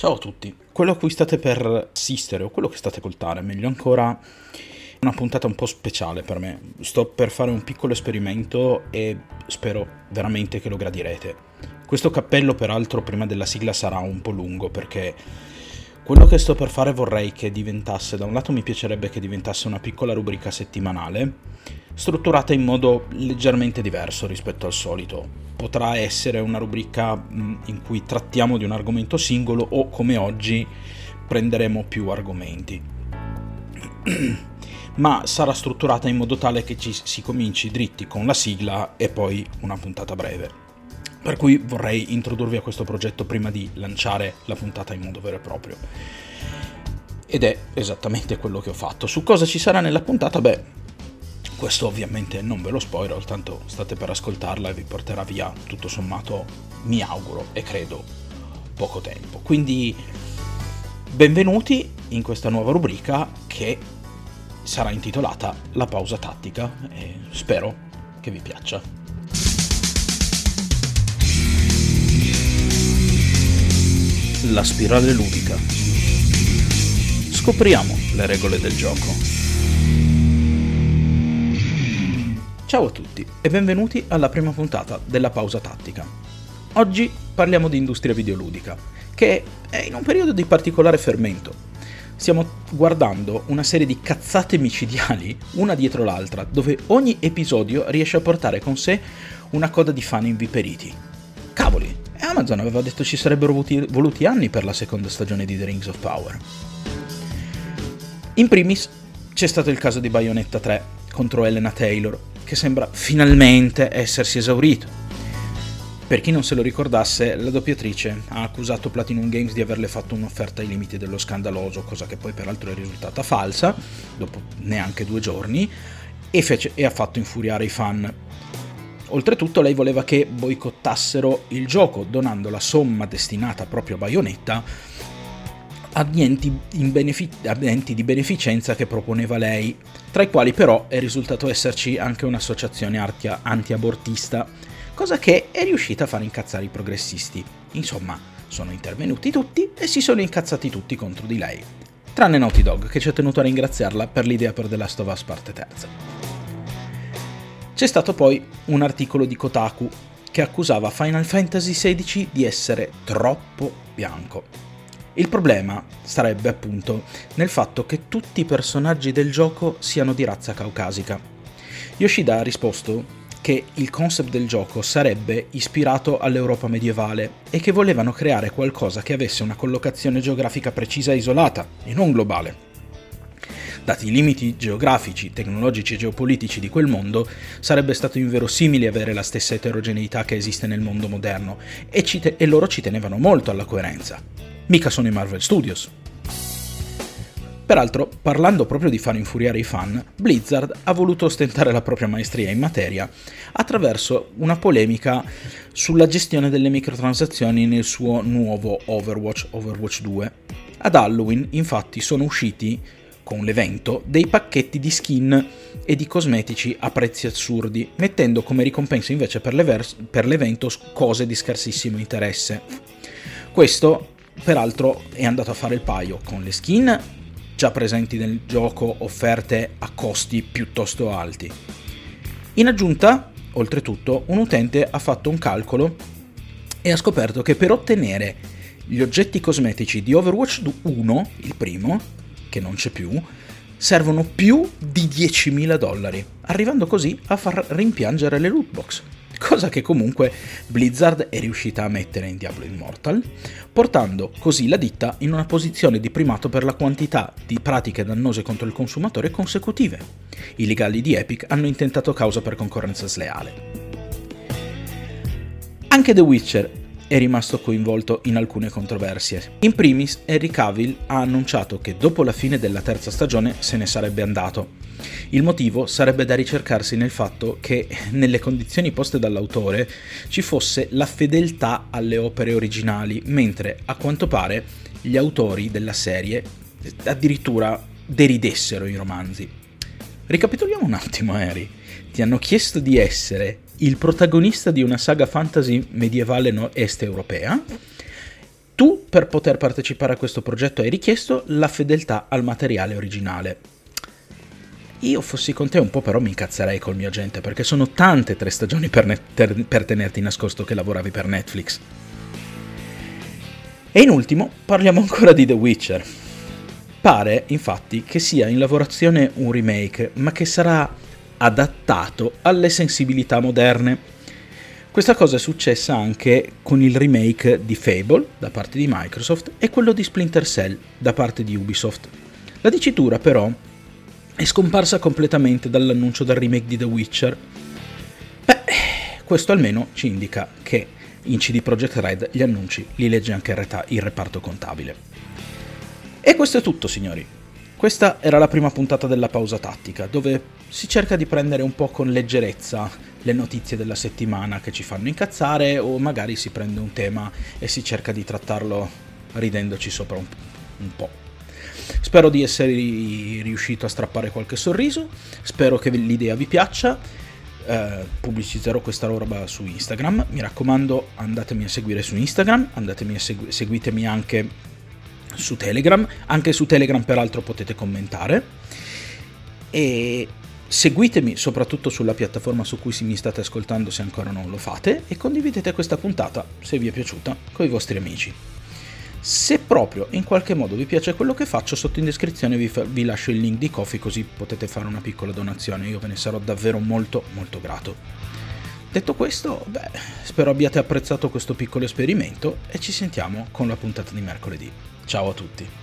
Ciao a tutti. Quello a cui state per assistere, o quello che state ascoltare, meglio ancora, è una puntata un po' speciale per me. Sto per fare un piccolo esperimento e spero veramente che lo gradirete. Questo cappello, peraltro, prima della sigla sarà un po' lungo perché quello che sto per fare vorrei che diventasse, da un lato mi piacerebbe che diventasse una piccola rubrica settimanale, strutturata in modo leggermente diverso rispetto al solito potrà essere una rubrica mm, in cui trattiamo di un argomento singolo o come oggi prenderemo più argomenti. Ma sarà strutturata in modo tale che ci si cominci dritti con la sigla e poi una puntata breve. Per cui vorrei introdurvi a questo progetto prima di lanciare la puntata in modo vero e proprio. Ed è esattamente quello che ho fatto. Su cosa ci sarà nella puntata? Beh, questo ovviamente non ve lo spoiler, tanto state per ascoltarla e vi porterà via, tutto sommato, mi auguro e credo, poco tempo. Quindi benvenuti in questa nuova rubrica che sarà intitolata La pausa tattica e spero che vi piaccia. La spirale ludica. Scopriamo le regole del gioco. Ciao a tutti e benvenuti alla prima puntata della pausa tattica. Oggi parliamo di industria videoludica, che è in un periodo di particolare fermento. Stiamo guardando una serie di cazzate micidiali, una dietro l'altra, dove ogni episodio riesce a portare con sé una coda di fan inviperiti. Cavoli, e Amazon aveva detto ci sarebbero voluti, voluti anni per la seconda stagione di The Rings of Power. In primis c'è stato il caso di Bayonetta 3 contro Elena Taylor, che sembra finalmente essersi esaurito. Per chi non se lo ricordasse, la doppiatrice ha accusato Platinum Games di averle fatto un'offerta ai limiti dello scandaloso, cosa che poi peraltro è risultata falsa, dopo neanche due giorni, e, fece, e ha fatto infuriare i fan. Oltretutto lei voleva che boicottassero il gioco, donando la somma destinata proprio a Bayonetta a enti, benefic- a enti di beneficenza che proponeva lei, tra i quali però è risultato esserci anche un'associazione anti-abortista, cosa che è riuscita a far incazzare i progressisti. Insomma, sono intervenuti tutti e si sono incazzati tutti contro di lei. Tranne Naughty Dog, che ci ha tenuto a ringraziarla per l'idea per The Last of Us parte terza. C'è stato poi un articolo di Kotaku che accusava Final Fantasy XVI di essere troppo bianco il problema sarebbe appunto nel fatto che tutti i personaggi del gioco siano di razza caucasica. Yoshida ha risposto che il concept del gioco sarebbe ispirato all'Europa medievale e che volevano creare qualcosa che avesse una collocazione geografica precisa e isolata, e non globale. Dati i limiti geografici, tecnologici e geopolitici di quel mondo, sarebbe stato inverosimile avere la stessa eterogeneità che esiste nel mondo moderno, e, te- e loro ci tenevano molto alla coerenza mica sono i Marvel Studios. Peraltro, parlando proprio di far infuriare i fan, Blizzard ha voluto ostentare la propria maestria in materia attraverso una polemica sulla gestione delle microtransazioni nel suo nuovo Overwatch, Overwatch 2. Ad Halloween, infatti, sono usciti con l'evento dei pacchetti di skin e di cosmetici a prezzi assurdi, mettendo come ricompensa invece per, per l'evento cose di scarsissimo interesse. Questo peraltro è andato a fare il paio con le skin già presenti nel gioco offerte a costi piuttosto alti. In aggiunta, oltretutto, un utente ha fatto un calcolo e ha scoperto che per ottenere gli oggetti cosmetici di Overwatch 1, il primo, che non c'è più, servono più di 10.000 dollari, arrivando così a far rimpiangere le lootbox cosa che comunque Blizzard è riuscita a mettere in Diablo Immortal, portando così la ditta in una posizione di primato per la quantità di pratiche dannose contro il consumatore consecutive. I legali di Epic hanno intentato causa per concorrenza sleale. Anche The Witcher è rimasto coinvolto in alcune controversie. In primis, Henry Cavill ha annunciato che dopo la fine della terza stagione se ne sarebbe andato. Il motivo sarebbe da ricercarsi nel fatto che nelle condizioni poste dall'autore ci fosse la fedeltà alle opere originali, mentre a quanto pare gli autori della serie addirittura deridessero i romanzi. Ricapitoliamo un attimo, Harry. Ti hanno chiesto di essere il protagonista di una saga fantasy medievale est europea, tu per poter partecipare a questo progetto hai richiesto la fedeltà al materiale originale. Io fossi con te un po' però mi incazzerei col mio agente perché sono tante tre stagioni per, ne- ter- per tenerti nascosto che lavoravi per Netflix. E in ultimo parliamo ancora di The Witcher. Pare infatti che sia in lavorazione un remake, ma che sarà adattato alle sensibilità moderne questa cosa è successa anche con il remake di Fable da parte di Microsoft e quello di Splinter Cell da parte di Ubisoft. La dicitura però è scomparsa completamente dall'annuncio del remake di The Witcher. Beh, questo almeno ci indica che in CD Projekt Red gli annunci li legge anche il reparto contabile. E questo è tutto, signori. Questa era la prima puntata della pausa tattica, dove si cerca di prendere un po' con leggerezza le notizie della settimana che ci fanno incazzare o magari si prende un tema e si cerca di trattarlo ridendoci sopra un, po'. Spero di essere riuscito a strappare qualche sorriso, spero che l'idea vi piaccia. Eh, pubblicizzerò questa roba su Instagram. Mi raccomando, andatemi a seguire su Instagram, andatemi a segu- seguitemi anche su Telegram. Anche su Telegram, peraltro, potete commentare. E Seguitemi soprattutto sulla piattaforma su cui mi state ascoltando se ancora non lo fate e condividete questa puntata, se vi è piaciuta, con i vostri amici. Se proprio in qualche modo vi piace quello che faccio, sotto in descrizione vi, fa- vi lascio il link di Coffee così potete fare una piccola donazione, io ve ne sarò davvero molto molto grato. Detto questo, beh, spero abbiate apprezzato questo piccolo esperimento e ci sentiamo con la puntata di mercoledì. Ciao a tutti!